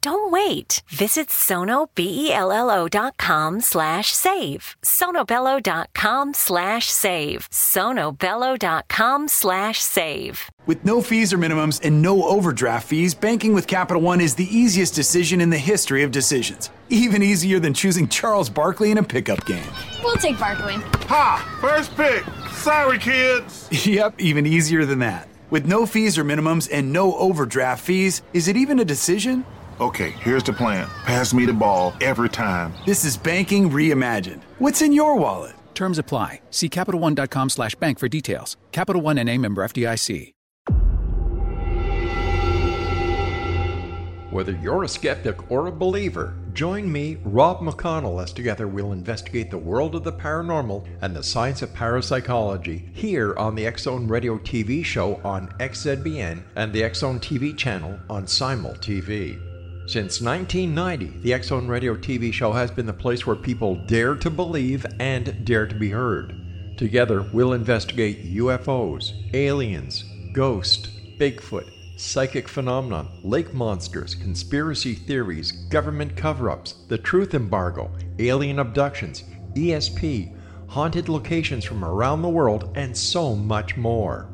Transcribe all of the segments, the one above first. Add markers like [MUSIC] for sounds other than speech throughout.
Don't wait. Visit sonobello.com slash save. sonobello.com slash save. sonobello.com slash save. With no fees or minimums and no overdraft fees, banking with Capital One is the easiest decision in the history of decisions. Even easier than choosing Charles Barkley in a pickup game. We'll take Barkley. Ha! First pick. Sorry, kids. [LAUGHS] yep, even easier than that. With no fees or minimums and no overdraft fees, is it even a decision? Okay, here's the plan. Pass me the ball every time. This is banking reimagined. What's in your wallet? Terms apply. See CapitalOne.com slash bank for details. Capital One and a member FDIC. Whether you're a skeptic or a believer, join me, Rob McConnell, as together we'll investigate the world of the paranormal and the science of parapsychology here on the X Zone Radio TV show on XZBN and the X Zone TV channel on Simul TV. Since 1990, the Zone Radio TV show has been the place where people dare to believe and dare to be heard. Together, we'll investigate UFOs, aliens, ghosts, Bigfoot, psychic phenomenon, lake monsters, conspiracy theories, government cover ups, the truth embargo, alien abductions, ESP, haunted locations from around the world, and so much more.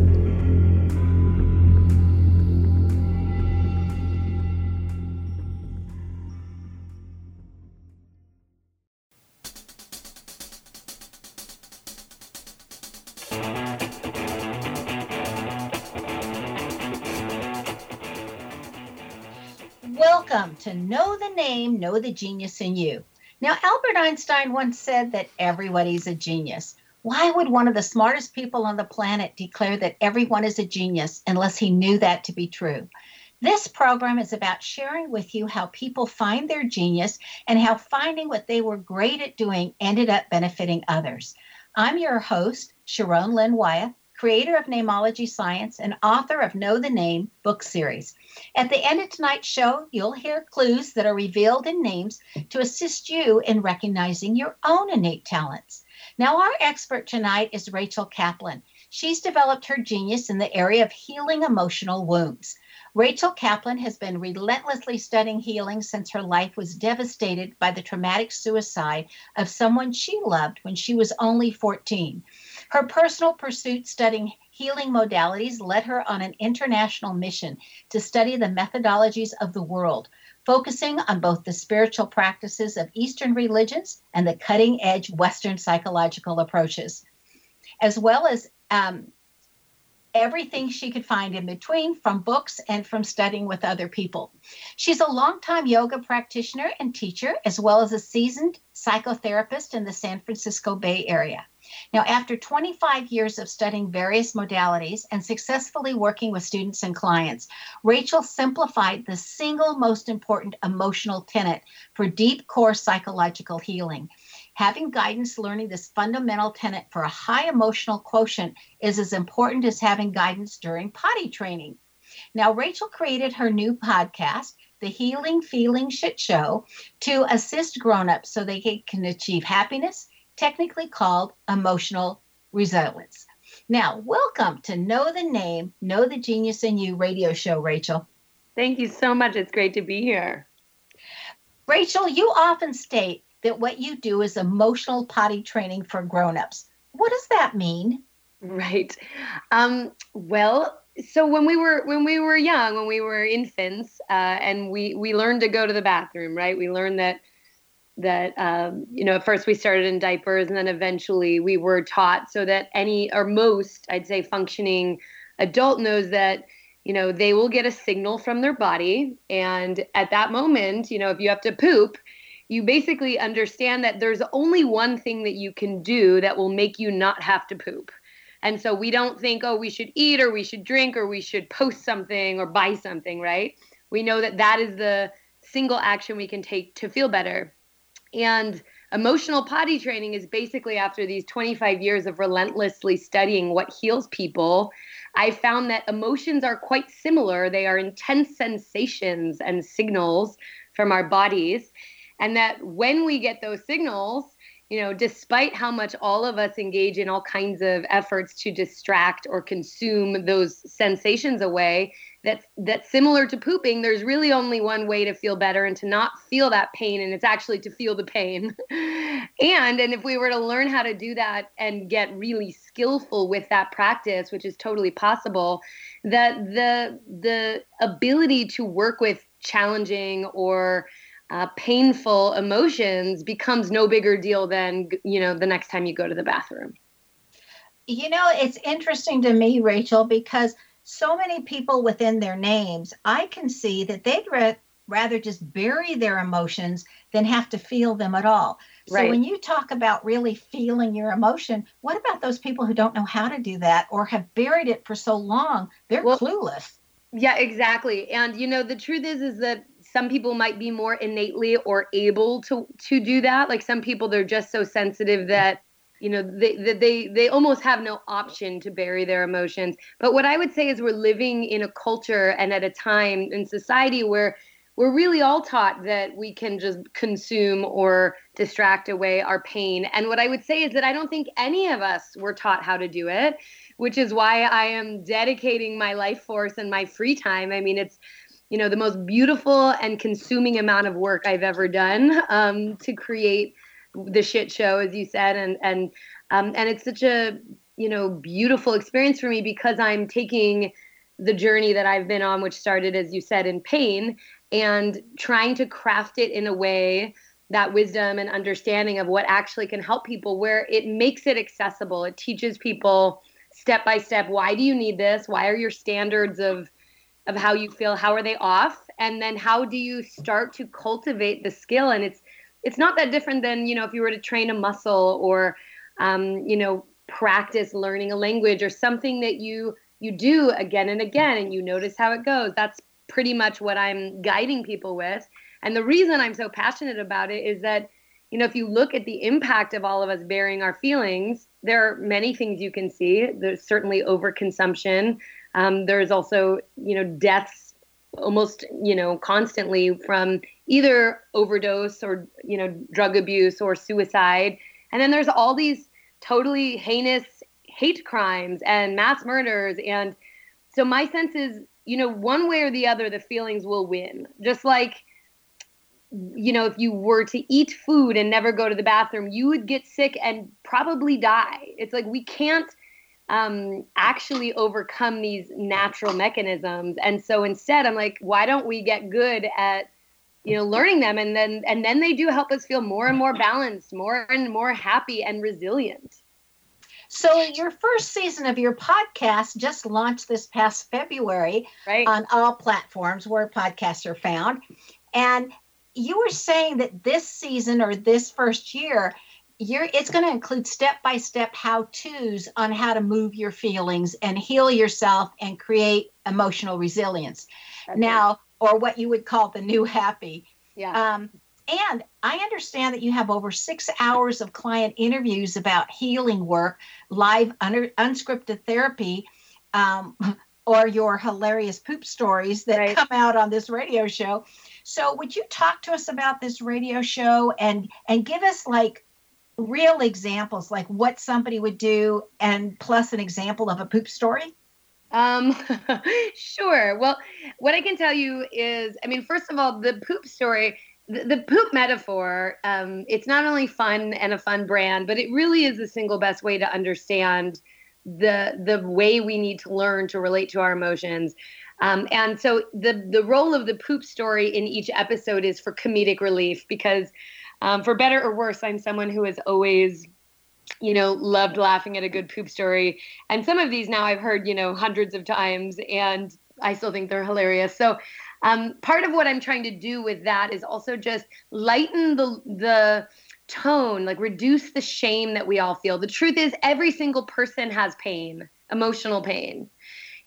Welcome to Know the Name, Know the Genius in You. Now, Albert Einstein once said that everybody's a genius. Why would one of the smartest people on the planet declare that everyone is a genius unless he knew that to be true? This program is about sharing with you how people find their genius and how finding what they were great at doing ended up benefiting others. I'm your host, Sharon Lynn Wyeth, creator of Namology Science and author of Know the Name book series. At the end of tonight's show, you'll hear clues that are revealed in names to assist you in recognizing your own innate talents. Now, our expert tonight is Rachel Kaplan. She's developed her genius in the area of healing emotional wounds. Rachel Kaplan has been relentlessly studying healing since her life was devastated by the traumatic suicide of someone she loved when she was only 14. Her personal pursuit studying healing modalities led her on an international mission to study the methodologies of the world, focusing on both the spiritual practices of Eastern religions and the cutting edge Western psychological approaches. As well as um, everything she could find in between from books and from studying with other people. She's a longtime yoga practitioner and teacher, as well as a seasoned psychotherapist in the San Francisco Bay Area. Now, after 25 years of studying various modalities and successfully working with students and clients, Rachel simplified the single most important emotional tenet for deep core psychological healing Having guidance learning this fundamental tenet for a high emotional quotient is as important as having guidance during potty training. Now, Rachel created her new podcast, The Healing Feeling Shit Show, to assist grown-ups so they can achieve happiness, technically called emotional resilience. Now, welcome to Know the Name, Know the Genius in You radio show, Rachel. Thank you so much. It's great to be here. Rachel, you often state that what you do is emotional potty training for grown-ups. What does that mean? Right. Um, well, so when we were when we were young, when we were infants, uh, and we we learned to go to the bathroom, right? We learned that that um, you know at first we started in diapers, and then eventually we were taught so that any or most, I'd say, functioning adult knows that you know they will get a signal from their body, and at that moment, you know, if you have to poop, you basically understand that there's only one thing that you can do that will make you not have to poop. And so we don't think, oh, we should eat or we should drink or we should post something or buy something, right? We know that that is the single action we can take to feel better. And emotional potty training is basically after these 25 years of relentlessly studying what heals people. I found that emotions are quite similar. They are intense sensations and signals from our bodies and that when we get those signals you know despite how much all of us engage in all kinds of efforts to distract or consume those sensations away that that's similar to pooping there's really only one way to feel better and to not feel that pain and it's actually to feel the pain. [LAUGHS] And and if we were to learn how to do that and get really skillful with that practice which is totally possible that the the ability to work with challenging or uh, painful emotions becomes no bigger deal than you know the next time you go to the bathroom. You know it's interesting to me rachel because so many people within their names i can see that they'd ra- rather just bury their emotions than have to feel them at all. Right. so when you talk about really feeling your emotion what about those people who don't know how to do that or have buried it for so long they're well, clueless. yeah exactly. And you know the truth is is that some people might be more innately or able to to do that. Like some people they're just so sensitive that you know they, they they almost have no option to bury their emotions. But what i would say is we're living in a culture and at a time in society where we're really all taught that we can just consume or distract away our pain. And what i would say is that i don't think any of us were taught how to do it which is why i am dedicating my life force and my free time. I mean it's you know the most beautiful and consuming amount of work I've ever done um, to create the shit show, as you said, and and um, and it's such a you know beautiful experience for me because I'm taking the journey that I've been on, which started, as you said, in pain, and trying to craft it in a way that wisdom and understanding of what actually can help people, where it makes it accessible. It teaches people step by step why do you need this? Why are your standards of of how you feel how are they off and then how do you start to cultivate the skill and it's it's not that different than you know if you were to train a muscle or um, you know practice learning a language or something that you you do again and again and you notice how it goes. That's pretty much what i'm guiding people with. And the reason i'm so passionate about it is that you know if you look at the impact of all of us bearing our feelings there are many things you can see. There's certainly overconsumption. Um, there's also, you know, deaths almost, you know, constantly from either overdose or, you know, drug abuse or suicide. And then there's all these totally heinous hate crimes and mass murders. And so my sense is, you know, one way or the other, the feelings will win. Just like, you know, if you were to eat food and never go to the bathroom, you would get sick and probably die. It's like we can't um, actually overcome these natural mechanisms. And so instead, I'm like, why don't we get good at you know learning them and then and then they do help us feel more and more balanced more and more happy and resilient So, your first season of your podcast just launched this past February right. on all platforms where podcasts are found. And you were saying that this season or this first year, you're, it's going to include step by step how to's on how to move your feelings and heal yourself and create emotional resilience. That's now, or what you would call the new happy. Yeah. Um, and I understand that you have over six hours of client interviews about healing work, live under, unscripted therapy, um, or your hilarious poop stories that Right. come out on this radio show. So, would you talk to us about this radio show and and give us like real examples, like what somebody would do, and plus an example of a poop story? Um, [LAUGHS] sure. Well, what I can tell you is, I mean, first of all, the poop story, the, the poop metaphor, um, it's not only fun and a fun brand, but it really is the single best way to understand the the way we need to learn to relate to our emotions. Um, and so the the role of the poop story in each episode is for comedic relief because, um, for better or worse, I'm someone who is always you know, loved laughing at a good poop story. And some of these now I've heard, you know, hundreds of times and I still think they're hilarious. So um, part of what I'm trying to do with that is also just lighten the the tone, like reduce the shame that we all feel. The truth is every single person has pain, emotional pain.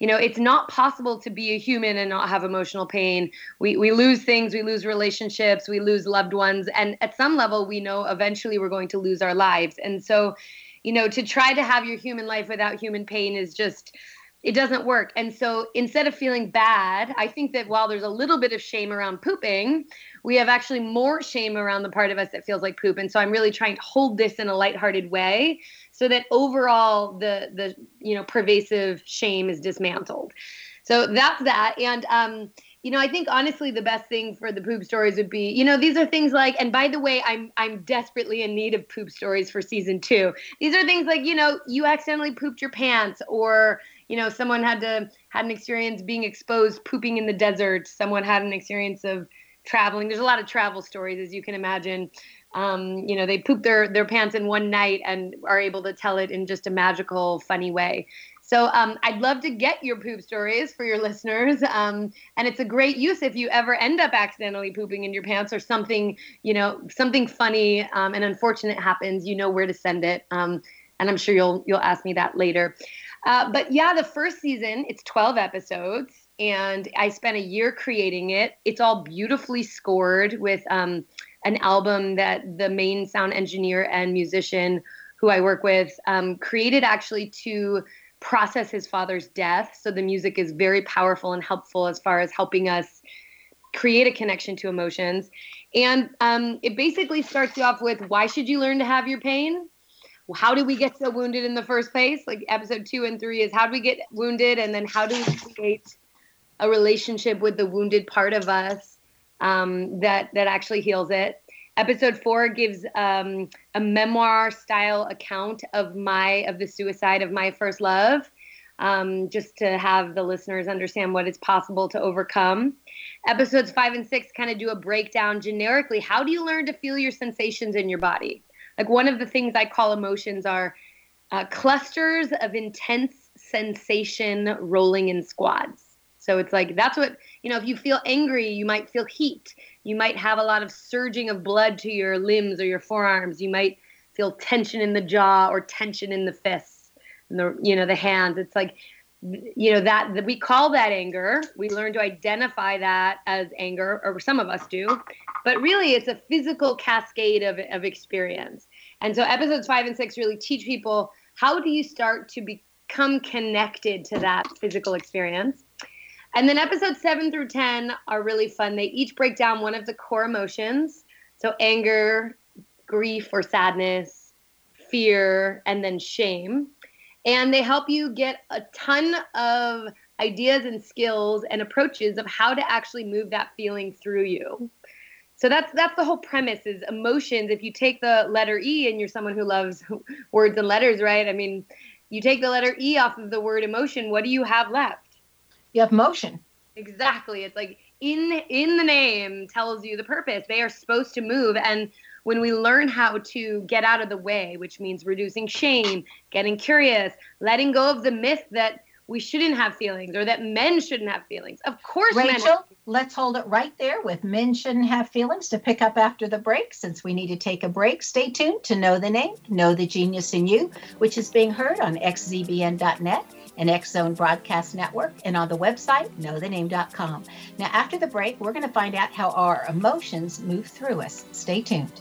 You know, it's not possible to be a human and not have emotional pain. We we lose things, we lose relationships, we lose loved ones, and at some level we know eventually we're going to lose our lives. And so, you know, to try to have your human life without human pain is just it doesn't work. And so instead of feeling bad, I think that while there's a little bit of shame around pooping, we have actually more shame around the part of us that feels like poop. And so I'm really trying to hold this in a lighthearted way so that overall the the you know pervasive shame is dismantled. So that's that. And um you know, I think honestly the best thing for the poop stories would be, you know, these are things like, and by the way, I'm I'm desperately in need of poop stories for season two. These are things like, you know, you accidentally pooped your pants, or you know, someone had to had an experience being exposed pooping in the desert. Someone had an experience of traveling. There's a lot of travel stories, as you can imagine. Um, you know, they poop their their pants in one night and are able to tell it in just a magical, funny way. So um, I'd love to get your poop stories for your [LAUGHS] listeners, um, and it's a great use if you ever end up accidentally pooping in your pants or something, you know, something funny um, and unfortunate happens. You know where to send it, um, and I'm sure you'll you'll ask me that later. Uh, but yeah, the first season it's 12 episodes, and I spent a year creating it. It's all beautifully scored with um, an album that the main sound engineer and musician who I work with um, created actually to process his father's death. So the music is very powerful and helpful as far as helping us create a connection to emotions. And um, it basically starts you off with why should you learn to have your pain? How did we get so wounded in the first place? Like episode two and three is how do we get wounded? And then how do we create a relationship with the wounded part of us um, that, that actually heals it? episode four gives um, a memoir style account of my of the suicide of my first love um, just to have the listeners understand what is possible to overcome. Episodes five and six kind of do a breakdown generically. How do you learn to feel your sensations in your body? Like one of the things i call emotions are uh, clusters of intense sensation rolling in squads. So it's like that's what you know if you feel angry you might feel heat. You might have a lot of surging of blood to your limbs or your forearms. You might feel tension in the jaw or tension in the fists and the you know the hands. It's like you know that, that we call that anger. We learn to identify that as anger or some of us do. But really it's a physical cascade of, of experience. And so episodes five and six really teach people how do you start to become connected to that physical experience and then episodes seven through 10 are really fun. They each break down one of the core emotions. So anger, grief or sadness, fear, and then shame. And they help you get a ton of ideas and skills and approaches of how to actually move that feeling through you. So that's that's the whole premise is emotions. If you take the letter E and you're someone who loves [LAUGHS] words and letters, right? I mean, you take the letter E off of the word emotion, what do you have left? You have motion. Exactly. It's like in in the name tells you the purpose. They are supposed to move and when we learn how to get out of the way, which means reducing shame, getting curious, letting go of the myth that we shouldn't have feelings or that men shouldn't have feelings. Of course, Rachel, men. let's hold it right there with men shouldn't have feelings to pick up after the break. Since we need to take a break, stay tuned to Know the Name, Know the Genius in You, which is being heard on xzbn.net and X Zone Broadcast Network and on the website knowthename.com. Now, after the break, we're going to find out how our emotions move through us. Stay tuned.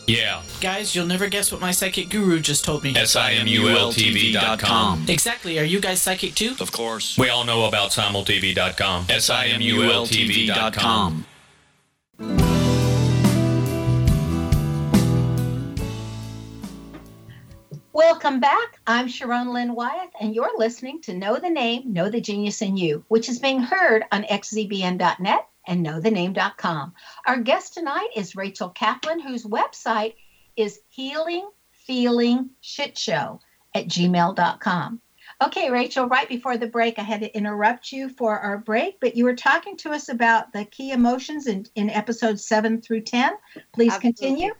Yeah. Guys, you'll never guess what my psychic guru just told me. S-I-M-U-L-T-V.com. Exactly. Are you guys psychic too? Of course. We all know about simultv.com. S-I-M-U-L-T-V.com. Welcome back. I'm Sharon Lynn Wyeth, and you're listening to Know the Name, Know the Genius in You, which is being heard on xzbn.net and knowthename.com. Our guest tonight is Rachel Kaplan, whose website is Healing Feeling Shit Show at gmail.com. Okay, Rachel, right before the break, I had to interrupt you for our break, but you were talking to us about the key emotions in, in episodes 7 through 10. Please Absolutely. continue.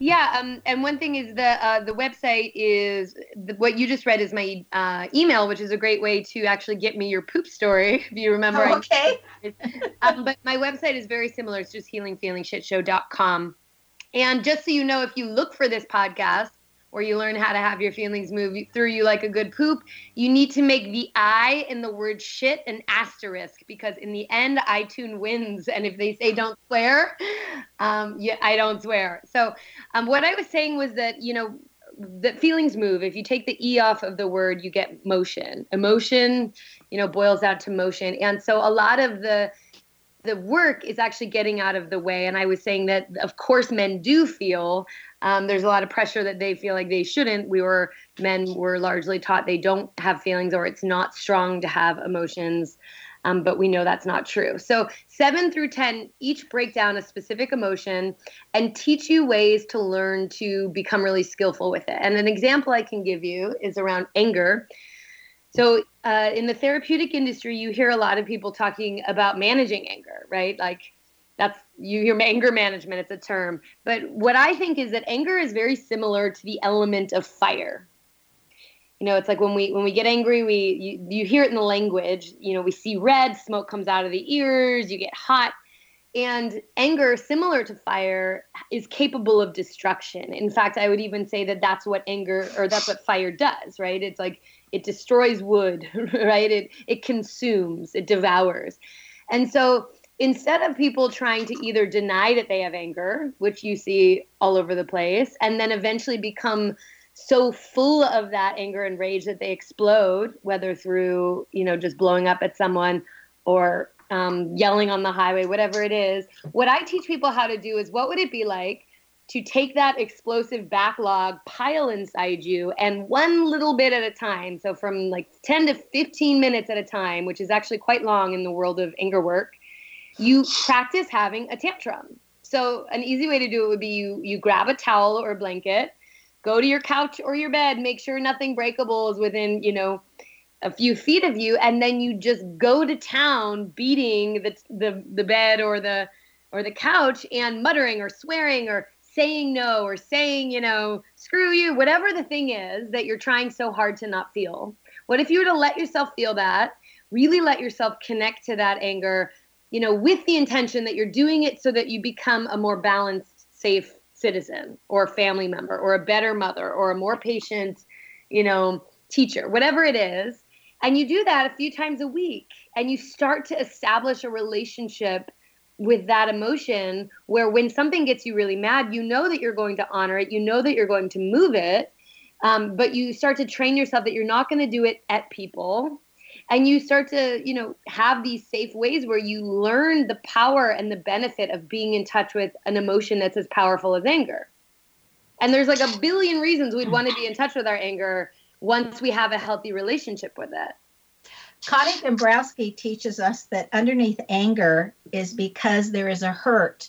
Yeah, um, and one thing is the uh, the website is the, what you just read is my uh, email, which is a great way to actually get me your poop story. [LAUGHS] If you remember, Oh, okay. [LAUGHS] um, but my website is very similar. It's just healingfeelingshitshow.com. And just so you know, if you look for this podcast or you learn how to have your feelings move through you like a good poop, you need to make the I in the word shit an asterisk because in the end, iTunes wins. And if they say don't swear, um, yeah, I don't swear. So um, what I was saying was that, you know, that feelings move. If you take the E off of the word, you get motion. Emotion, you know, boils out to motion. And so a lot of the the work is actually getting out of the way. And I was saying that, of course, men do feel. Um, there's a lot of pressure that they feel like they shouldn't. We were men were largely taught they don't have feelings or it's not strong to have emotions. Um, but we know that's not true. So, seven through 10 each break down a specific emotion and teach you ways to learn to become really skillful with it. And an example I can give you is around anger. So, uh, in the therapeutic industry, you hear a lot of people talking about managing anger, right? Like, that's you hear anger management, it's a term. But what I think is that anger is very similar to the element of fire. You know, it's like when we when we get angry, we you, you hear it in the language. You know, we see red, smoke comes out of the ears, you get hot. And anger, similar to fire, is capable of destruction. In fact, I would even say that that's what anger or that's what fire does, right? It's like it destroys wood, [LAUGHS] right? It it consumes, it devours. And so instead of people trying to either deny that they have anger, which you see all over the place, and then eventually become so full of that anger and rage that they explode, whether through, you know, just blowing up at someone or um, yelling on the highway, whatever it is. What I teach people how to do is what would it be like to take that explosive backlog pile inside you and one little bit at a time, so from like 10 to 15 minutes at a time, which is actually quite long in the world of anger work, you practice having a tantrum. So an easy way to do it would be you you grab a towel or a blanket, go to your couch or your bed, make sure nothing breakable is within, you know, a few feet of you, and then you just go to town beating the the, the bed or the or the couch and muttering or swearing or saying no or saying, you know, screw you, whatever the thing is that you're trying so hard to not feel. What if you were to let yourself feel that, really let yourself connect to that anger, you know, with the intention that you're doing it so that you become a more balanced, safe citizen or family member or a better mother or a more patient, you know, teacher, whatever it is. And you do that a few times a week and you start to establish a relationship with that emotion where when something gets you really mad, you know that you're going to honor it, you know that you're going to move it, um, but you start to train yourself that you're not going to do it at people. And you start to, you know, have these safe ways where you learn the power and the benefit of being in touch with an emotion that's as powerful as anger. And there's like a billion reasons we'd want to be in touch with our anger once we have a healthy relationship with it. Connie Dombrowski teaches us that underneath anger is because there is a hurt.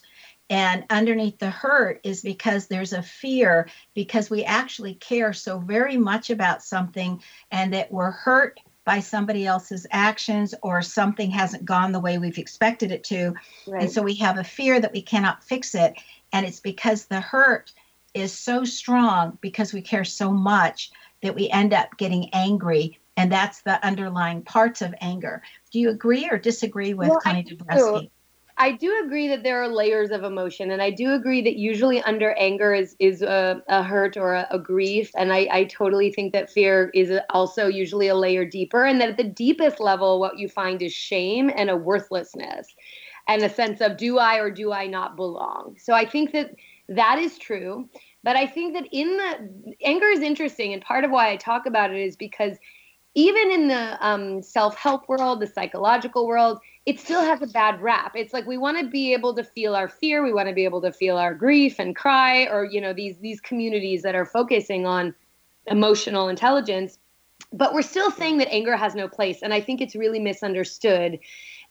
And underneath the hurt is because there's a fear, because we actually care so very much about something and that we're hurt by somebody else's actions or something hasn't gone the way we've expected it to. Right. And so we have a fear that we cannot fix it. And it's because the hurt is so strong because we care so much that we end up getting angry and that's the underlying parts of anger. Do you agree or disagree with well, Connie Dombrowski? I do agree that there are layers of emotion, and I do agree that usually under anger is is a, a hurt or a, a grief, and I, I totally think that fear is also usually a layer deeper, and that at the deepest level, what you find is shame and a worthlessness, and a sense of do I or do I not belong. So I think that that is true, but I think that in the anger is interesting, and part of why I talk about it is because even in the um, self-help world the psychological world it still has a bad rap. It's like we want to be able to feel our fear. We want to be able to feel our grief and cry or you know these these communities that are focusing on emotional intelligence. But we're still saying that anger has no place and i think it's really misunderstood.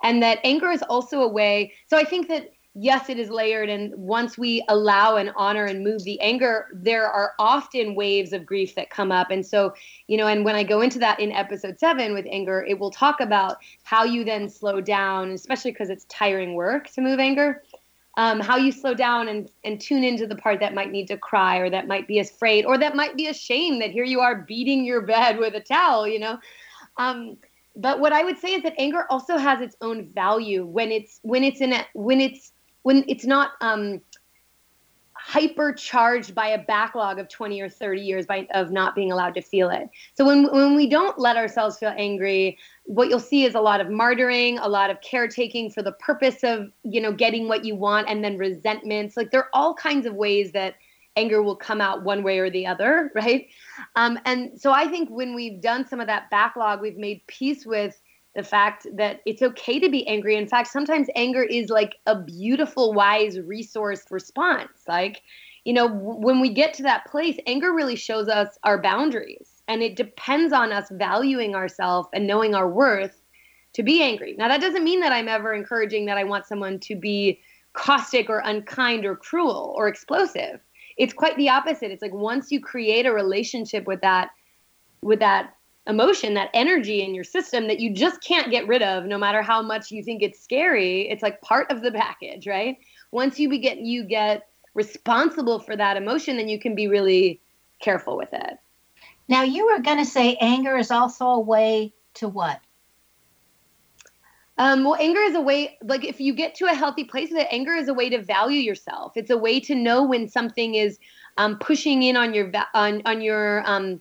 And that anger is also a way so i think that yes, it is layered. And once we allow and honor and move the anger, there are often waves of grief that come up. And so, you know, and when I go into that in episode seven with anger, it will talk about how you then slow down, especially because it's tiring work to move anger. Um, how you slow down and, and tune into the part that might need to cry or that might be afraid or that might be ashamed that here you are beating your bed with a towel, you know. Um, but what I would say is that anger also has its own value when it's when it's in a, when it's when it's not um, hypercharged by a backlog of 20 or 30 years by, of not being allowed to feel it. So when when we don't let ourselves feel angry, what you'll see is a lot of martyring, a lot of caretaking for the purpose of, you know, getting what you want and then resentments. Like there are all kinds of ways that anger will come out one way or the other, right? Um, and so I think when we've done some of that backlog, we've made peace with the fact that it's okay to be angry. In fact, sometimes anger is like a beautiful, wise, resourced response. Like, you know, when we get to that place, anger really shows us our boundaries. And it depends on us valuing ourselves and knowing our worth to be angry. Now, that doesn't mean that I'm ever encouraging that I want someone to be caustic or unkind or cruel or explosive. It's quite the opposite. It's like once you create a relationship with that with that emotion, that energy in your system that you just can't get rid of no matter how much you think it's scary. It's like part of the package, right? Once you get you get responsible for that emotion, then you can be really careful with it. Now you were going to say anger is also a way to what? Um, well, anger is a way, like if you get to a healthy place with it, anger is a way to value yourself. It's a way to know when something is um, pushing in on your on on your um,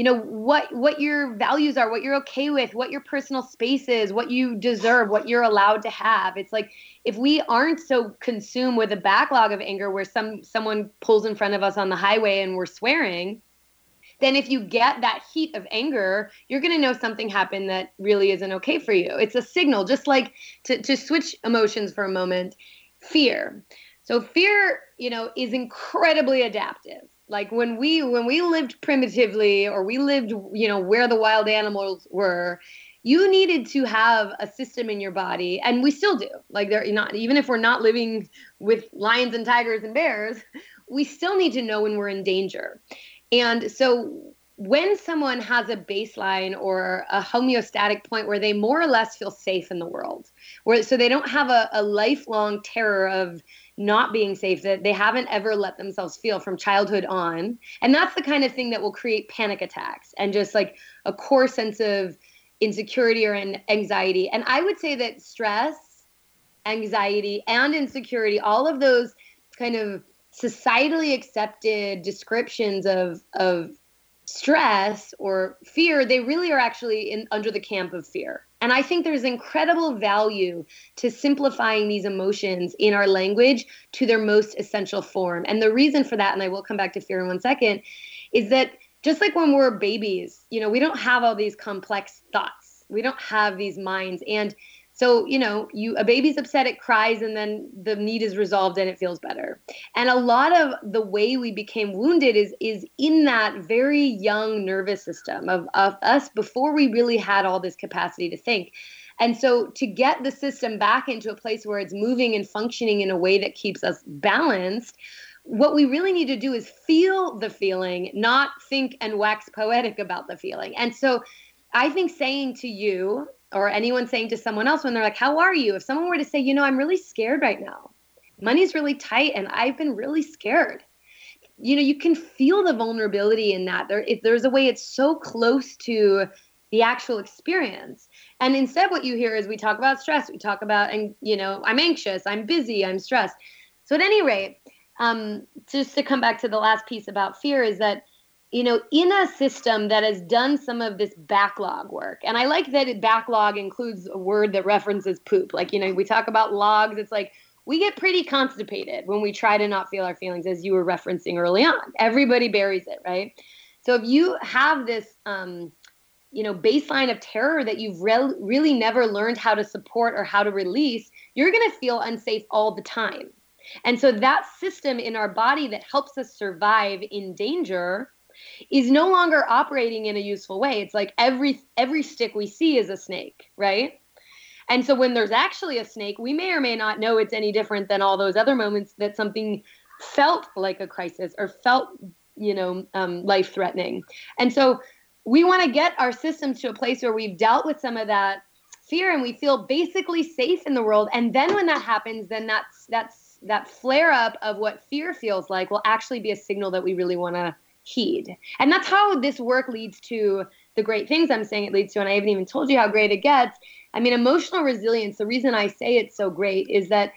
you know what what your values are what you're okay with what your personal space is what you deserve what you're allowed to have. It's like if we aren't so consumed with a backlog of anger where some someone pulls in front of us on the highway and we're swearing then if you get that heat of anger you're going to know something happened that really isn't okay for you. It's a signal just like to, to switch emotions for a moment fear. So fear you know is incredibly adaptive like when we when we lived primitively or we lived you know where the wild animals were you needed to have a system in your body and we still do. Like they're not even if we're not living with lions and tigers and bears we still need to know when we're in danger. And so when someone has a baseline or a homeostatic point where they more or less feel safe in the world where so they don't have a, a lifelong terror of not being safe that they haven't ever let themselves feel from childhood on. And that's the kind of thing that will create panic attacks and just like a core sense of insecurity or anxiety. And I would say that stress, anxiety, and insecurity, all of those kind of societally accepted descriptions of of stress or fear, they really are actually in under the camp of fear. And I think there's incredible value to simplifying these emotions in our language to their most essential form. And the reason for that, and I will come back to fear in one second, is that just like when we're babies, you know, we don't have all these complex thoughts. We don't have these minds. And so, you know, you a baby's upset, it cries, and then the need is resolved and it feels better. And a lot of the way we became wounded is is in that very young nervous system of, of us before we really had all this capacity to think. And so to get the system back into a place where it's moving and functioning in a way that keeps us balanced, what we really need to do is feel the feeling, not think and wax poetic about the feeling. And so I think saying to you or anyone saying to someone else when they're like, How are you? If someone were to say, You know, I'm really scared right now, money's really tight and I've been really scared. You know, you can feel the vulnerability in that. There, there's a way it's so close to the actual experience. And instead, what you hear is we talk about stress, we talk about, and you know, I'm anxious, I'm busy, I'm stressed. So, at any rate, um, just to come back to the last piece about fear, is that you know, in a system that has done some of this backlog work, and I like that backlog includes a word that references poop. Like, you know, we talk about logs, it's like we get pretty constipated when we try to not feel our feelings, as you were referencing early on. Everybody buries it, right? So if you have this, um, you know, baseline of terror that you've re- really never learned how to support or how to release, you're going to feel unsafe all the time. And so that system in our body that helps us survive in danger is no longer operating in a useful way. It's like every every stick we see is a snake, right? And so when there's actually a snake, we may or may not know it's any different than all those other moments that something felt like a crisis or felt, you know, um, life threatening. And so we want to get our systems to a place where we've dealt with some of that fear and we feel basically safe in the world. And then when that happens, then that's that's that flare up of what fear feels like will actually be a signal that we really want to heed. And that's how this work leads to the great things I'm saying it leads to. And I haven't even told you how great it gets. I mean, emotional resilience, the reason I say it's so great is that,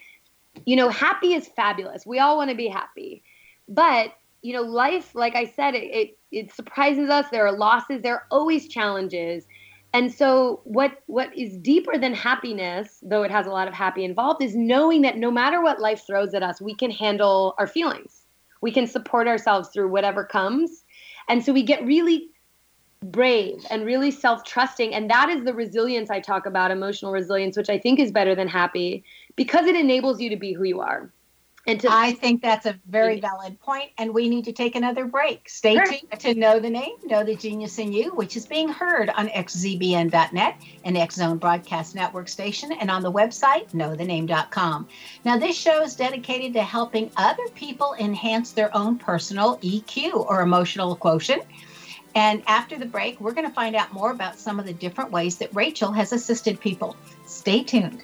you know, happy is fabulous. We all want to be happy. But, you know, life, like I said, it, it, it surprises us. There are losses, there are always challenges. And so what what is deeper than happiness, though it has a lot of happy involved, is knowing that no matter what life throws at us, we can handle our feelings we can support ourselves through whatever comes. And so we get really brave and really self trusting. And that is the resilience I talk about, emotional resilience, which I think is better than happy because it enables you to be who you are. And to I think that's a very valid point, and we need to take another break. Stay sure. tuned to Know the Name, Know the Genius in You, which is being heard on xzbn.net, an X Zone Broadcast Network station, and on the website, knowthename.com. Now, this show is dedicated to helping other people enhance their own personal EQ or emotional quotient. And after the break, we're going to find out more about some of the different ways that Rachel has assisted people. Stay tuned.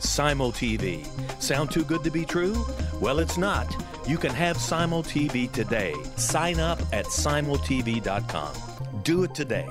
Simul TV. Sound too good to be true? Well, it's not. You can have Simul TV today. Sign up at simultv.com. Do it today.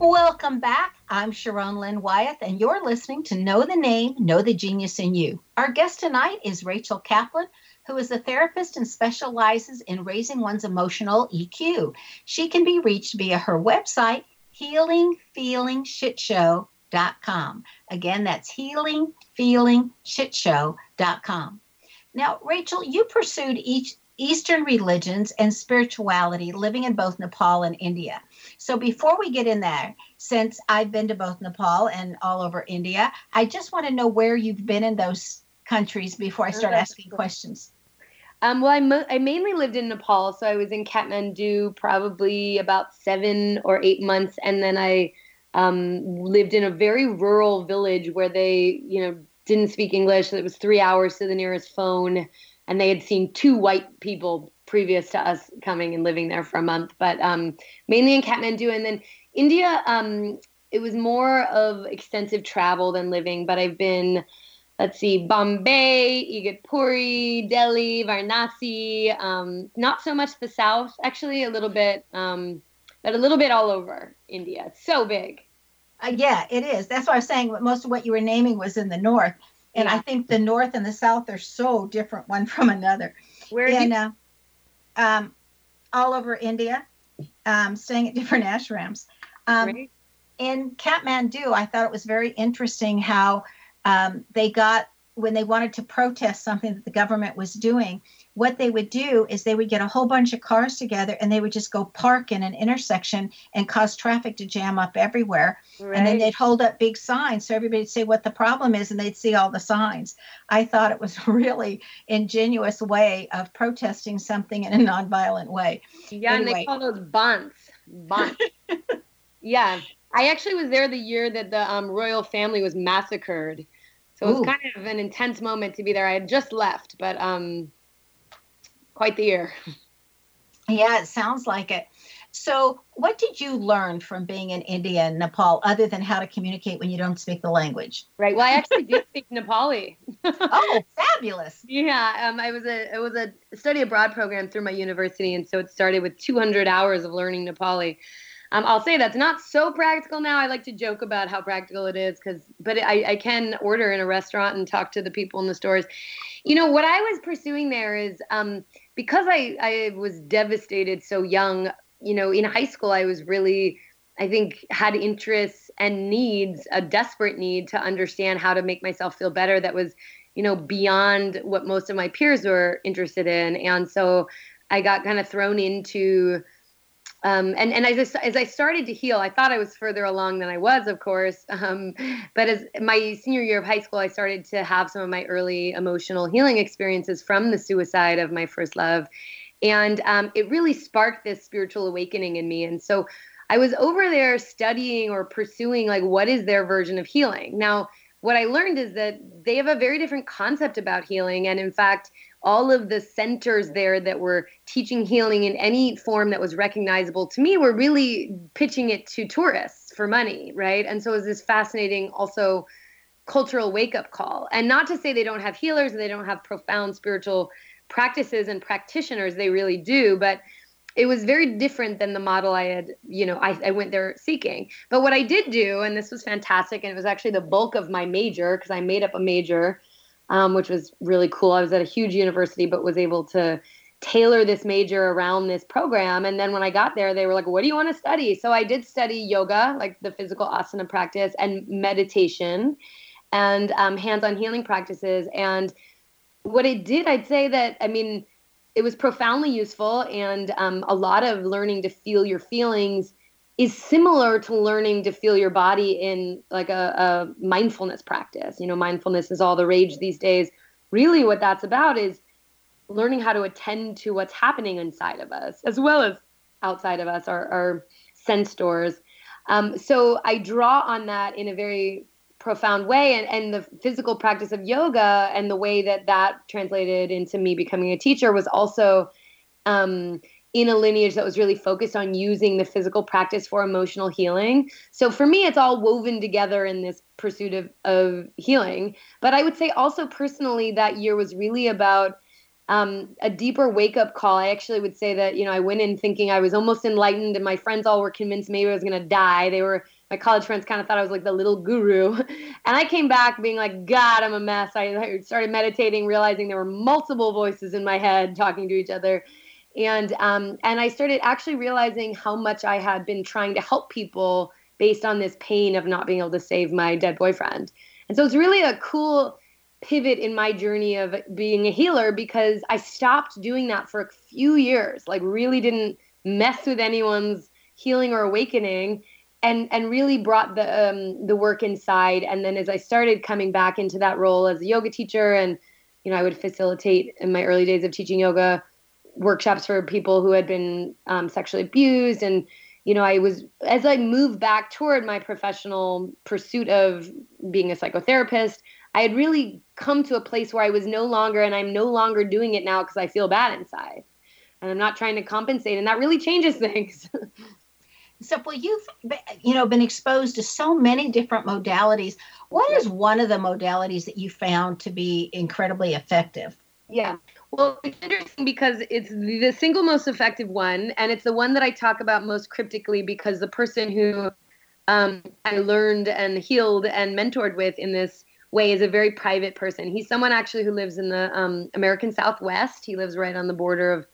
Welcome back. I'm Sharon Lynn Wyeth, and you're listening to Know the Name, Know the Genius in You. Our guest tonight is Rachel Kaplan, who is a therapist and specializes in raising one's emotional EQ. She can be reached via her website, healingfeelingshitshow.com. Again, that's healingfeelingshitshow.com. Now, Rachel, you pursued each Eastern religions and spirituality living in both Nepal and India. So before we get in there, since I've been to both Nepal and all over India, I just want to know where you've been in those countries before I start asking questions. Um, well, I, mo- I mainly lived in Nepal, so I was in Kathmandu probably about seven or eight months, and then I um, lived in a very rural village where they, you know, didn't speak English. So it was three hours to the nearest phone and they had seen two white people previous to us coming and living there for a month, but um, mainly in Kathmandu. And then India, um, it was more of extensive travel than living, but I've been, let's see, Bombay, Igatpuri, Delhi, Varanasi, um, not so much the south, actually, a little bit, um, but a little bit all over India. It's so big. Uh, yeah, it is. That's why I was saying most of what you were naming was in the north. And yeah. I think the north and the south are so different one [LAUGHS] from another. Where and, you- uh, um, all over India, um, staying at different [LAUGHS] ashrams. Um, in Kathmandu, I thought it was very interesting how um, they got when they wanted to protest something that the government was doing, what they would do is they would get a whole bunch of cars together and they would just go park in an intersection and cause traffic to jam up everywhere. Right. And then they'd hold up big signs so everybody'd say what the problem is and they'd see all the signs. I thought it was [LAUGHS] a really ingenuous way of protesting something in a nonviolent way. Yeah, anyway. and they call those bunts. Bunts. [LAUGHS] yeah. I actually was there the year that the um, royal family was massacred. So it was Ooh. kind of an intense moment to be there. I had just left, but um, quite the year. [LAUGHS] Yeah, it sounds like it. So, what did you learn from being in India and Nepal other than how to communicate when you don't speak the language? Right. Well, I actually do [LAUGHS] speak Nepali. [LAUGHS] oh, fabulous. Yeah, um, I was a it was a study abroad program through my university, and so it started with 200 hours of learning Nepali. Um, I'll say that's not so practical now. I like to joke about how practical it is because, but I, I can order in a restaurant and talk to the people in the stores. You know what I was pursuing there is um, because I I was devastated so young. You know, in high school I was really I think had interests and needs, a desperate need to understand how to make myself feel better. That was you know beyond what most of my peers were interested in, and so I got kind of thrown into um, and and as I, as I started to heal, I thought I was further along than I was, of course. [LAUGHS] Um, but as my senior year of high school, I started to have some of my early emotional healing experiences from the suicide of my first love, and um, it really sparked this spiritual awakening in me. And so I was over there studying or pursuing like what is their version of healing. Now, what I learned is that they have a very different concept about healing, and in fact all of the centers there that were teaching healing in any form that was recognizable to me were really pitching it to tourists for money, right? And so it was this fascinating also cultural wake up call. And not to say they don't have healers and they don't have profound spiritual practices and practitioners, they really do, but it was very different than the model I had, you know, I, I went there seeking. But what I did do, and this was fantastic, and it was actually the bulk of my major because I made up a major um, which was really cool. I was at a huge university, but was able to tailor this major around this program. And then when I got there, they were like, What do you want to study? So I did study yoga, like the physical asana practice, and meditation and um, hands on healing practices. And what it did, I'd say that, I mean, it was profoundly useful and um, a lot of learning to feel your feelings is similar to learning to feel your body in like a, a, mindfulness practice. You know, mindfulness is all the rage these days. Really, what that's about is learning how to attend to what's happening inside of us as well as outside of us, our, our sense doors. Um, so I draw on that in a very profound way. And, and the physical practice of yoga and the way that that translated into me becoming a teacher was also. Um, in a lineage that was really focused on using the physical practice for emotional healing. So for me, it's all woven together in this pursuit of, of healing. But I would say also personally, that year was really about um, a deeper wake up call. I actually would say that, you know, I went in thinking I was almost enlightened and my friends all were convinced maybe I was going to die. They were, my college friends kind of thought I was like the little guru. [LAUGHS] And I came back being like, God, I'm a mess. I started meditating, realizing there were multiple voices in my head talking to each other and um, and I started actually realizing how much I had been trying to help people based on this pain of not being able to save my dead boyfriend. And so it's really a cool pivot in my journey of being a healer because I stopped doing that for a few years, like really didn't mess with anyone's healing or awakening and and really brought the um, the work inside and then as I started coming back into that role as a yoga teacher and you know I would facilitate in my early days of teaching yoga workshops for people who had been um, sexually abused. And you know i was as i moved back toward my professional pursuit of being a psychotherapist i had really come to a place where i was no longer and i'm no longer doing it now because i feel bad inside. And i'm not trying to compensate and that really changes [LAUGHS] things. So well you've you know been exposed to so many different modalities. What is one of the modalities that you found to be incredibly effective? Yeah well, it's interesting because it's the single most effective one, and it's the one that I talk about most cryptically because the person who um, I learned and healed and mentored with in this way is a very private person. He's someone actually who lives in the um, American Southwest. He lives right on the border of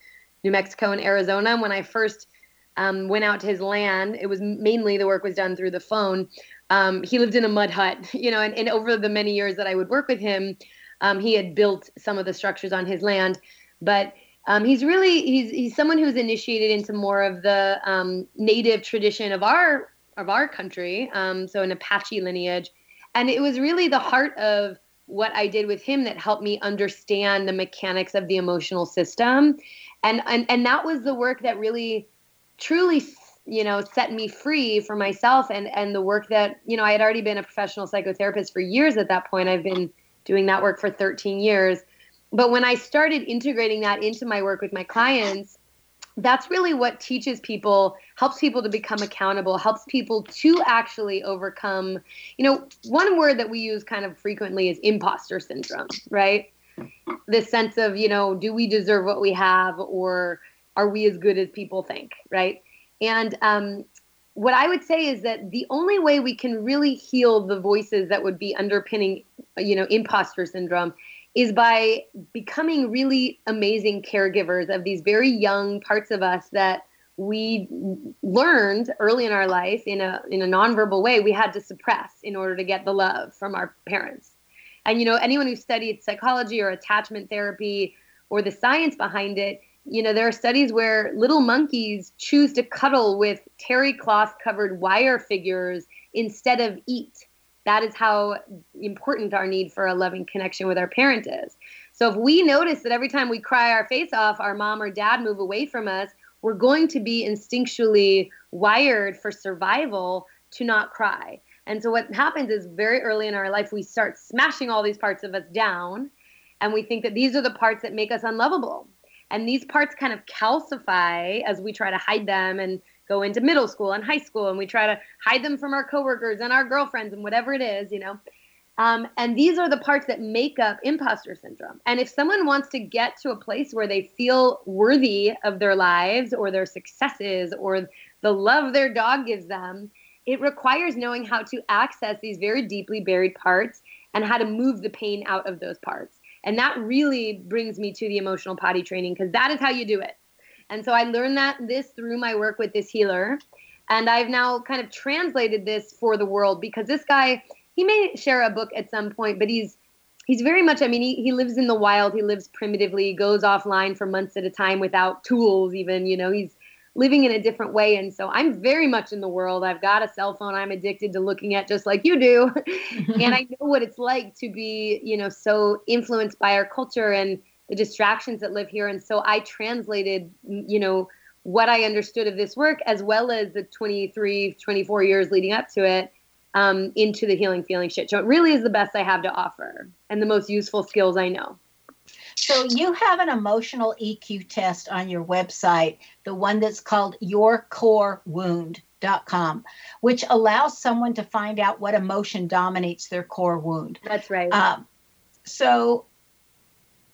New Mexico and Arizona. When I first um, went out to his land, it was mainly the work was done through the phone. Um, he lived in a mud hut, [LAUGHS] you know, and, and over the many years that I would work with him, Um, he had built some of the structures on his land, but um, he's really he's he's someone who's initiated into more of the um, native tradition of our of our country, um, so an Apache lineage, and it was really the heart of what I did with him that helped me understand the mechanics of the emotional system, and and and that was the work that really, truly, you know, set me free for myself, and and the work that you know I had already been a professional psychotherapist for years at that point. I've been doing that work for 13 years but when I started integrating that into my work with my clients, that's really what teaches people, helps people to become accountable, helps people to actually overcome. You know, one word that we use kind of frequently is imposter syndrome, right? This sense of, you know, do we deserve what we have or are we as good as people think, right? And um, what I would say is that the only way we can really heal the voices that would be underpinning, you know, imposter syndrome is by becoming really amazing caregivers of these very young parts of us that we learned early in our life in a in a nonverbal way we had to suppress in order to get the love from our parents. And you know, anyone who studied psychology or attachment therapy or the science behind it, you know, there are studies where little monkeys choose to cuddle with terry cloth covered wire figures instead of eat that is how important our need for a loving connection with our parent is. So if we notice that every time we cry our face off, our mom or dad move away from us, we're going to be instinctually wired for survival to not cry. And so what happens is very early in our life, we start smashing all these parts of us down. And we think that these are the parts that make us unlovable. And these parts kind of calcify as we try to hide them and go into middle school and high school and we try to hide them from our coworkers and our girlfriends and whatever it is, you know. Um, and these are the parts that make up imposter syndrome. And if someone wants to get to a place where they feel worthy of their lives or their successes or the love their dog gives them, it requires knowing how to access these very deeply buried parts and how to move the pain out of those parts. And that really brings me to the emotional potty training because that is how you do it. And so I learned that this through my work with this healer. And I've now kind of translated this for the world because this guy, he may share a book at some point, but he's he's very much i mean he, he lives in the wild. He lives primitively goes offline for months at a time without tools even you know he's living in a different way. And so i'm very much in the world. I've got a cell phone. I'm addicted to looking at just like you do. [LAUGHS] And [LAUGHS] i know what it's like to be you know so influenced by our culture and the distractions that live here. And so I translated, you know, what I understood of this work as well as the 23, 24 years leading up to it um, into the Healing Feeling Shit Show. It really is the best I have to offer and the most useful skills I know. So you have an emotional EQ test on your website, the one that's called yourcorewound.com, which allows someone to find out what emotion dominates their core wound. That's right. Um, so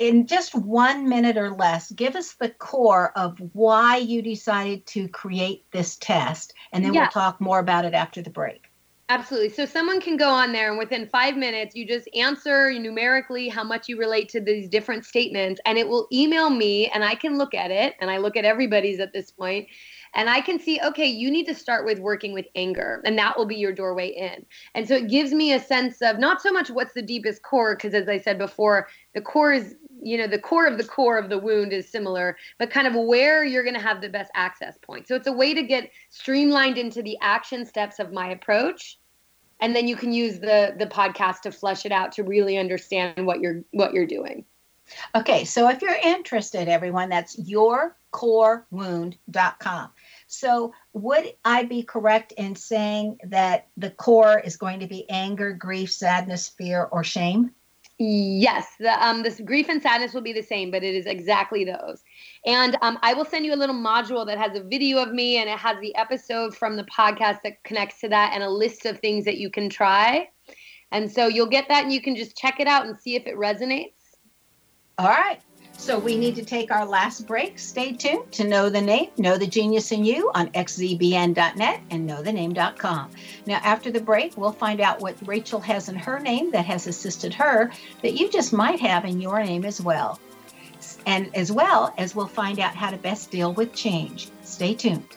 in just one minute or less, give us the core of why you decided to create this test, and then yeah. we'll talk more about it after the break. Absolutely. So someone can go on there and within five minutes, you just answer numerically how much you relate to these different statements, and it will email me, and I can look at it, and I look at everybody's at this point, and I can see, okay, you need to start with working with anger, and that will be your doorway in. And so it gives me a sense of not so much what's the deepest core, because as I said before, the core is you know the core of the core of the wound is similar but kind of where you're going to have the best access point. So it's a way to get streamlined into the action steps of my approach and then you can use the the podcast to flesh it out to really understand what you're what you're doing. Okay so if you're interested everyone that's yourcorewound.com so would i be correct in saying that the core is going to be anger grief sadness fear or shame Yes, the um this grief and sadness will be the same, but it is exactly those. And um, I will send you a little module that has a video of me and it has the episode from the podcast that connects to that and a list of things that you can try. And so you'll get that and you can just check it out and see if it resonates. All right. So we need to take our last break. Stay tuned to Know the Name, Know the Genius in You on xzbn.net and knowthename.com. Now, after the break, we'll find out what Rachel has in her name that has assisted her that you just might have in your name as well. And as well as we'll find out how to best deal with change. Stay tuned.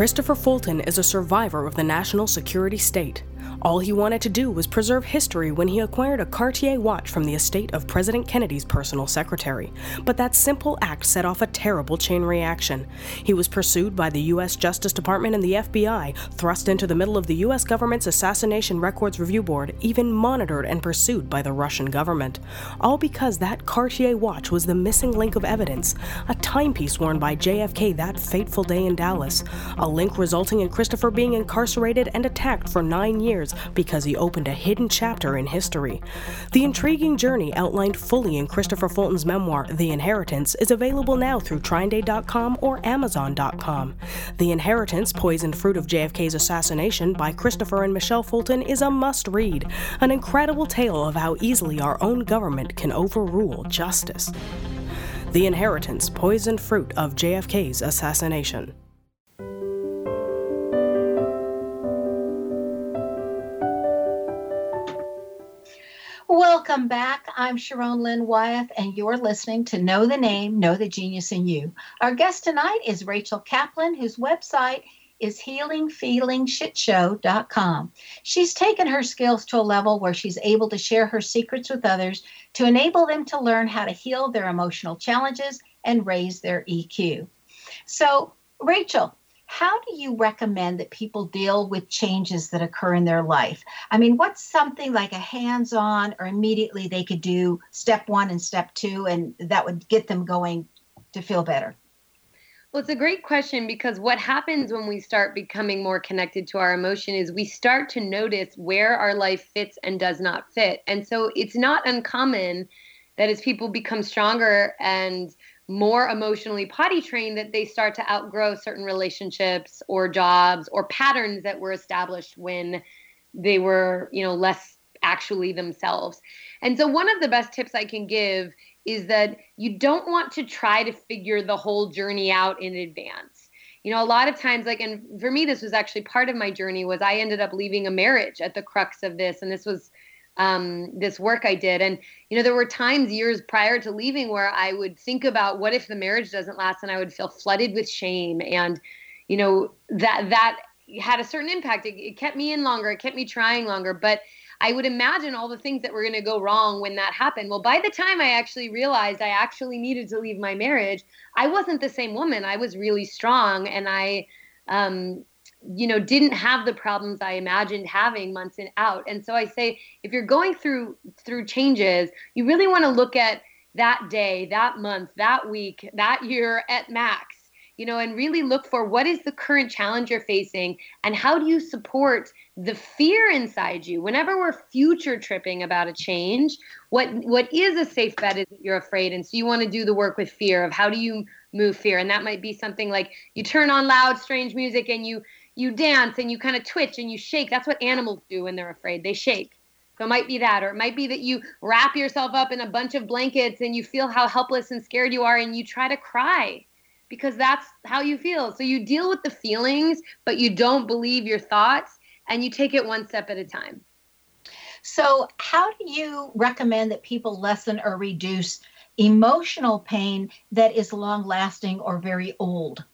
Christopher Fulton is a survivor of the national security state. All he wanted to do was preserve history when he acquired a Cartier watch from the estate of President Kennedy's personal secretary. But that simple act set off a terrible chain reaction. He was pursued by the U.S. Justice Department and the FBI, thrust into the middle of the U.S. government's Assassination Records Review Board, even monitored and pursued by the Russian government. All because that Cartier watch was the missing link of evidence, a timepiece worn by JFK that fateful day in Dallas, a link resulting in Christopher being incarcerated and attacked for nine years because he opened a hidden chapter in history. The intriguing journey outlined fully in Christopher Fulton's memoir, The Inheritance, is available now through TrineDay.com or Amazon.com. The Inheritance, Poisoned Fruit of JFK's Assassination by Christopher and Michelle Fulton is a must read, an incredible tale of how easily our own government can overrule justice. The Inheritance, Poisoned Fruit of JFK's Assassination. Welcome back. I'm Sharon Lynn Wyeth, and you're listening to Know the Name, Know the Genius in You. Our guest tonight is Rachel Kaplan, whose website is healingfeelingshitshow.com. She's taken her skills to a level where she's able to share her secrets with others to enable them to learn how to heal their emotional challenges and raise their EQ. So, Rachel, how do you recommend that people deal with changes that occur in their life? I mean, what's something like a hands on or immediately they could do step one and step two, and that would get them going to feel better? Well, it's a great question because what happens when we start becoming more connected to our emotion is we start to notice where our life fits and does not fit. And so it's not uncommon that as people become stronger and more emotionally potty trained that they start to outgrow certain relationships or jobs or patterns that were established when they were, you know, less actually themselves. And so one of the best tips I can give is that you don't want to try to figure the whole journey out in advance. You know, a lot of times like and for me this was actually part of my journey was I ended up leaving a marriage at the crux of this and this was um, this work I did. And, you know, there were times years prior to leaving where I would think about what if the marriage doesn't last and I would feel flooded with shame. And, you know, that, that had a certain impact. It, it kept me in longer. It kept me trying longer. But I would imagine all the things that were going to go wrong when that happened. Well, by the time I actually realized I actually needed to leave my marriage, I wasn't the same woman. I was really strong and I, um, you know didn't have the problems i imagined having months in out. And so i say if you're going through through changes you really want to look at that day that month that week that year at max you know and really look for what is the current challenge you're facing and how do you support the fear inside you? Whenever we're future tripping about a change what what is a safe bet is that you're afraid and so you want to do the work with fear of how do you move fear? And that might be something like you turn on loud strange music and you you dance and you kind of twitch and you shake. That's what animals do when they're afraid. They shake. So it might be that, or it might be that you wrap yourself up in a bunch of blankets and you feel how helpless and scared you are and you try to cry because that's how you feel. So you deal with the feelings, but you don't believe your thoughts and you take it one step at a time. So, how do you recommend that people lessen or reduce emotional pain that is long lasting or very old?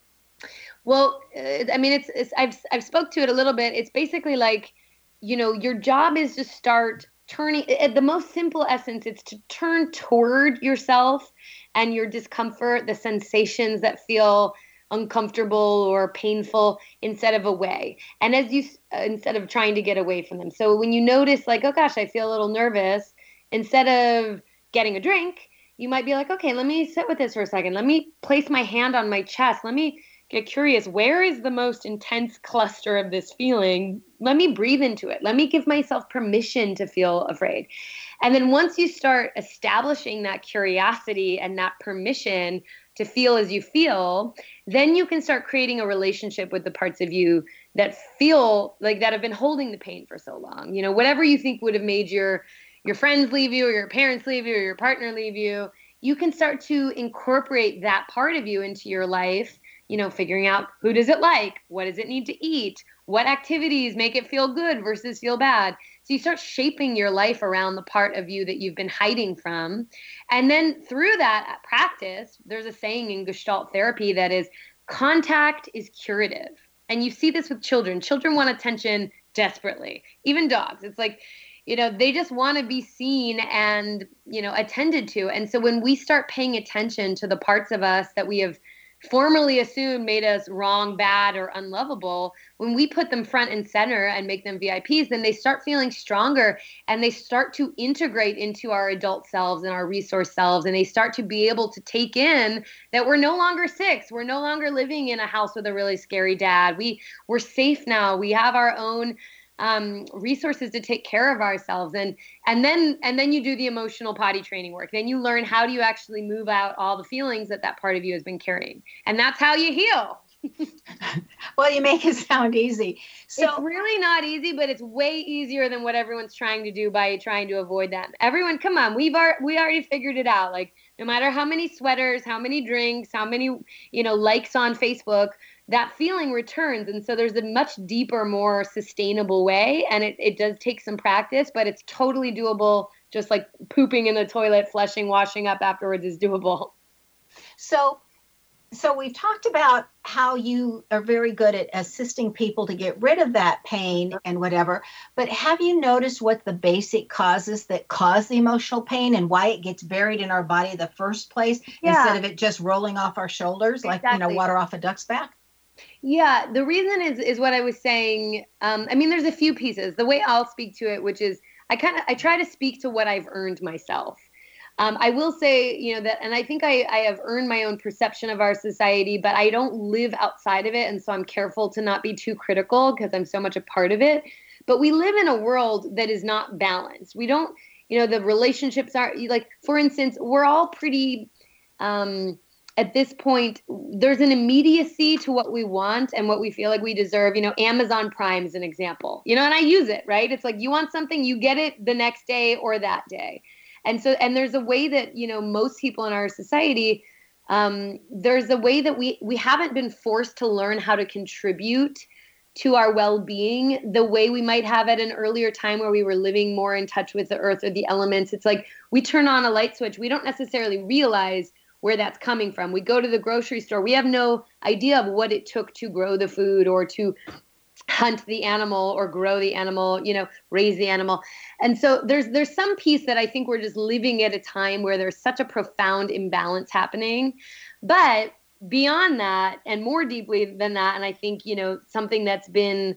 Well, uh, I mean, it's, it's I've I've spoke to it a little bit. It's basically like, you know, your job is to start turning at the most simple essence it's to turn toward yourself and your discomfort the sensations that feel uncomfortable or painful instead of away and as you uh, instead of trying to get away from them. So when you notice like oh gosh i feel a little nervous instead of getting a drink you might be like okay let me sit with this for a second. Let me place my hand on my chest. Let me get curious where is the most intense cluster of this feeling? Let me breathe into it. Let me give myself permission to feel afraid. And then once you start establishing that curiosity and that permission to feel as you feel, then you can start creating a relationship with the parts of you that feel like that have been holding the pain for so long. You know, whatever you think would have made your your friends leave you or your parents leave you or your partner leave you, you can start to incorporate that part of you into your life, you know, figuring out who does it like, what does it need to eat, what activities make it feel good versus feel bad so you start shaping your life around the part of you that you've been hiding from. And then through that practice, there's a saying in Gestalt therapy that is contact is curative. And you see this with children. Children want attention desperately, even dogs. It's like, you know, they just want to be seen and, you know, attended to. And so when we start paying attention to the parts of us that we have formerly assumed made us wrong, bad, or unlovable, when we put them front and center and make them VIPs, then they start feeling stronger and they start to integrate into our adult selves and our resource selves. And they start to be able to take in that we're no longer six. We're no longer living in a house with a really scary dad. We we're safe now. We have our own um, resources to take care of ourselves. And and then and then you do the emotional potty training work. Then you learn how do you actually move out all the feelings that that part of you has been carrying. And that's how you heal. [LAUGHS] Well you make it sound easy. So it's really not easy but it's way easier than what everyone's trying to do by trying to avoid that. Everyone come on we've ar- we already figured it out. Like no matter how many sweaters how many drinks how many you know likes on facebook that feeling returns. And so there's a much deeper, more sustainable way. And it, it does take some practice, but it's totally doable. Just like pooping in the toilet, flushing, washing up afterwards is doable. So, so we've talked about how you are very good at assisting people to get rid of that pain and whatever but have you noticed what the basic causes that cause the emotional pain and why it gets buried in our body in the first place yeah. instead of it just rolling off our shoulders exactly. like you know water off a duck's back yeah, the reason is is what I was saying. Um, I mean, there's a few pieces. The way I'll speak to it, which is I kind of I try to speak to what I've earned myself. Um, I will say, you know, that, and I think I, I have earned my own perception of our society, but I don't live outside of it. And so I'm careful to not be too critical because I'm so much a part of it. But we live in a world that is not balanced. We don't, you know, the relationships are like, for instance, we're all pretty, um, at this point there's an immediacy to what we want and what we feel like we deserve. You know amazon prime is an example. You know and i use it right? It's like you want something you get it the next day or that day. And so and there's a way that you know most people in our society um, there's a way that we we haven't been forced to learn how to contribute to our well-being the way we might have at an earlier time where we were living more in touch with the earth or the elements. It's like we turn on a light switch. We don't necessarily realize where that's coming from. We go to the grocery store, we have no idea of what it took to grow the food or to hunt the animal or grow the animal, you know, raise the animal. And so there's there's some piece that I think we're just living at a time where there's such a profound imbalance happening. But beyond that and more deeply than that and I think, you know, something that's been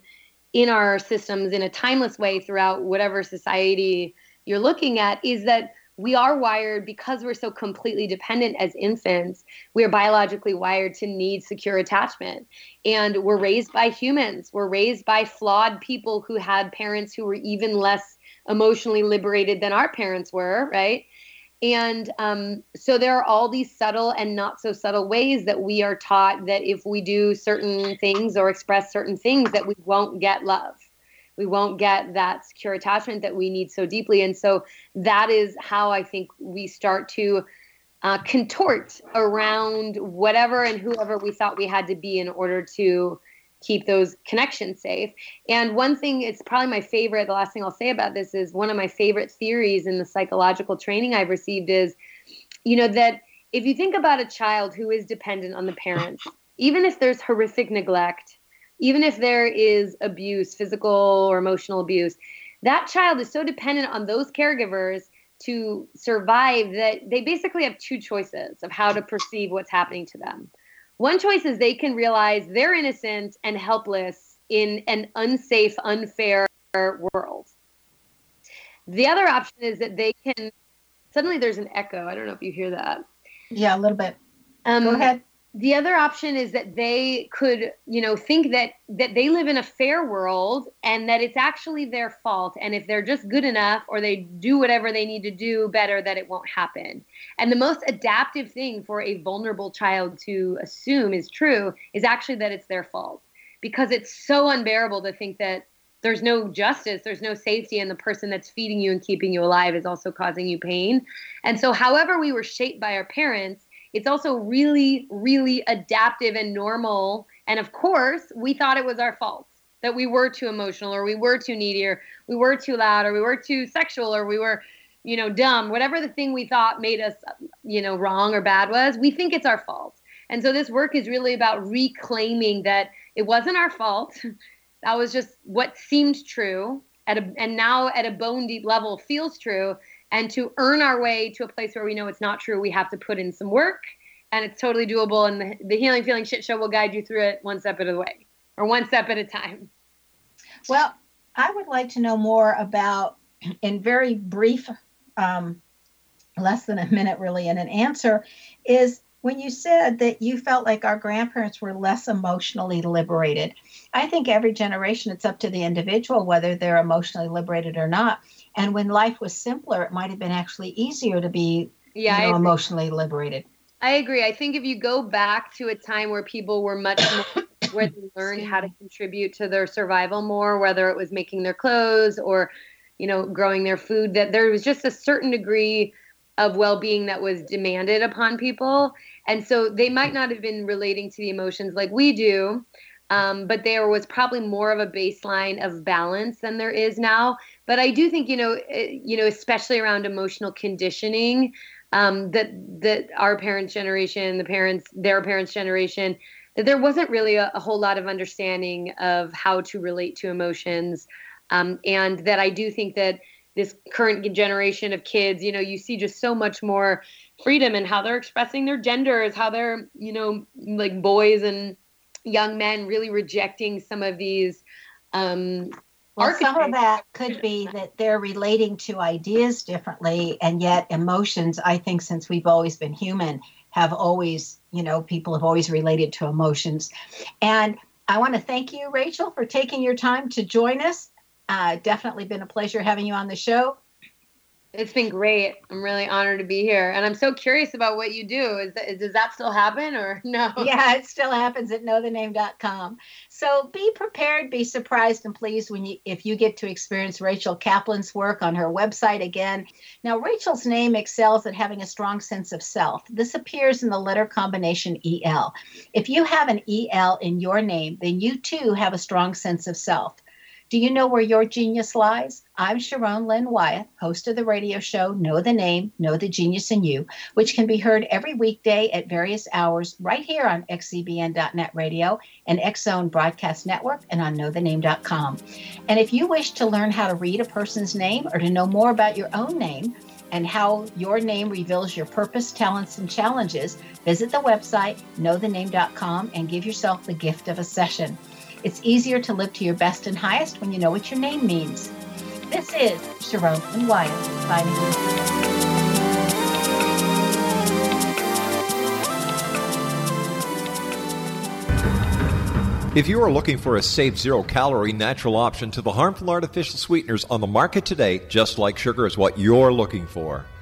in our systems in a timeless way throughout whatever society you're looking at is that we are wired because we're so completely dependent as infants we are biologically wired to need secure attachment. And we're raised by humans. We're raised by flawed people who had parents who were even less emotionally liberated than our parents were right? And um, so there are all these subtle and not so subtle ways that we are taught that if we do certain things or express certain things that we won't get love we won't get that secure attachment that we need so deeply. And so that is how I think we start to uh, contort around whatever and whoever we thought we had to be in order to keep those connections safe. And one thing, it's probably my favorite, the last thing I'll say about this is one of my favorite theories in the psychological training I've received is, you know, that if you think about a child who is dependent on the parents, even if there's horrific neglect, even if there is abuse, physical or emotional abuse, that child is so dependent on those caregivers to survive that they basically have two choices of how to perceive what's happening to them. One choice is they can realize they're innocent and helpless in an unsafe, unfair world. The other option is that they can. Suddenly, there's an echo. I don't know if you hear that. Yeah, a little bit. Um, Go ahead. The other option is that they could, you know, think that that they live in a fair world and that it's actually their fault. And if they're just good enough or they do whatever they need to do better, that it won't happen. And the most adaptive thing for a vulnerable child to assume is true is actually that it's their fault because it's so unbearable to think that there's no justice, there's no safety, and the person that's feeding you and keeping you alive is also causing you pain. And so, however, we were shaped by our parents, it's also really, really adaptive and normal. And of course, we thought it was our fault that we were too emotional or we were too needy or we were too loud or we were too sexual or we were you know dumb. Whatever the thing we thought made us you know wrong or bad was we think it's our fault. And so this work is really about reclaiming that it wasn't our fault. [LAUGHS] That was just what seemed true at a, and now at a bone deep level feels true and to earn our way to a place where we know it's not true we have to put in some work and it's totally doable and the, the healing feeling shit show will guide you through it one step at a way or one step at a time Well, I would like to know more about, in very brief, um, less than a minute really, in an answer, is when you said that you felt like our grandparents were less emotionally liberated. I think every generation it's up to the individual whether they're emotionally liberated or not. And when life was simpler, it might have been actually easier to be Yeah, you know, emotionally liberated. I agree. I think if you go back to a time where people were much more, [COUGHS] where they learned how to contribute to their survival more, whether it was making their clothes or, you know, growing their food, that there was just a certain degree of well-being that was demanded upon people, and so they might not have been relating to the emotions like we do. Um, but there was probably more of a baseline of balance than there is now. But I do think, you know, eh, you know, especially around emotional conditioning, um, that that our parents' generation, the parents, their parents' generation, that there wasn't really a, a whole lot of understanding of how to relate to emotions, um, and that I do think that this current generation of kids, you know, you see just so much more freedom in how they're expressing their genders, how they're, you know, like boys and young men really rejecting some of these um, Well, some of that could be that they're relating to ideas differently, and yet emotions, I think, since we've always been human, have always, you know, people have always related to emotions. And I want to thank you, Rachel, for taking your time to join us. Uh, definitely been a pleasure having you on the show. It's been great. I'm really honored to be here, and I'm so curious about what you do. Is does that still happen or [LAUGHS] no? Yeah, it still happens at knowthename.com. So be prepared, be surprised and pleased when you if you get to experience Rachel Kaplan's work on her website again. Now, Rachel's name excels at having a strong sense of self. This appears in the letter combination EL. If you have an EL in your name, then you too have a strong sense of self. Do you know where your genius lies? I'm Sharon Lynn Wyeth, host of the radio show Know the Name, Know the Genius in You, which can be heard every weekday at various hours right here on xzbn.net radio and Xzone Broadcast Network and on knowthename.com. And if you wish to learn how to read a person's name or to know more about your own name, and how your name reveals your purpose, talents, and challenges, visit the website knowthename.com and give yourself the gift of a session. It's easier to live to your best and highest when you know what your name means. This is Sharon Lynn Wyeth signing off. If you are looking for a safe, zero calorie natural option to the harmful artificial sweeteners on the market today, Just Like Sugar is what you're looking for.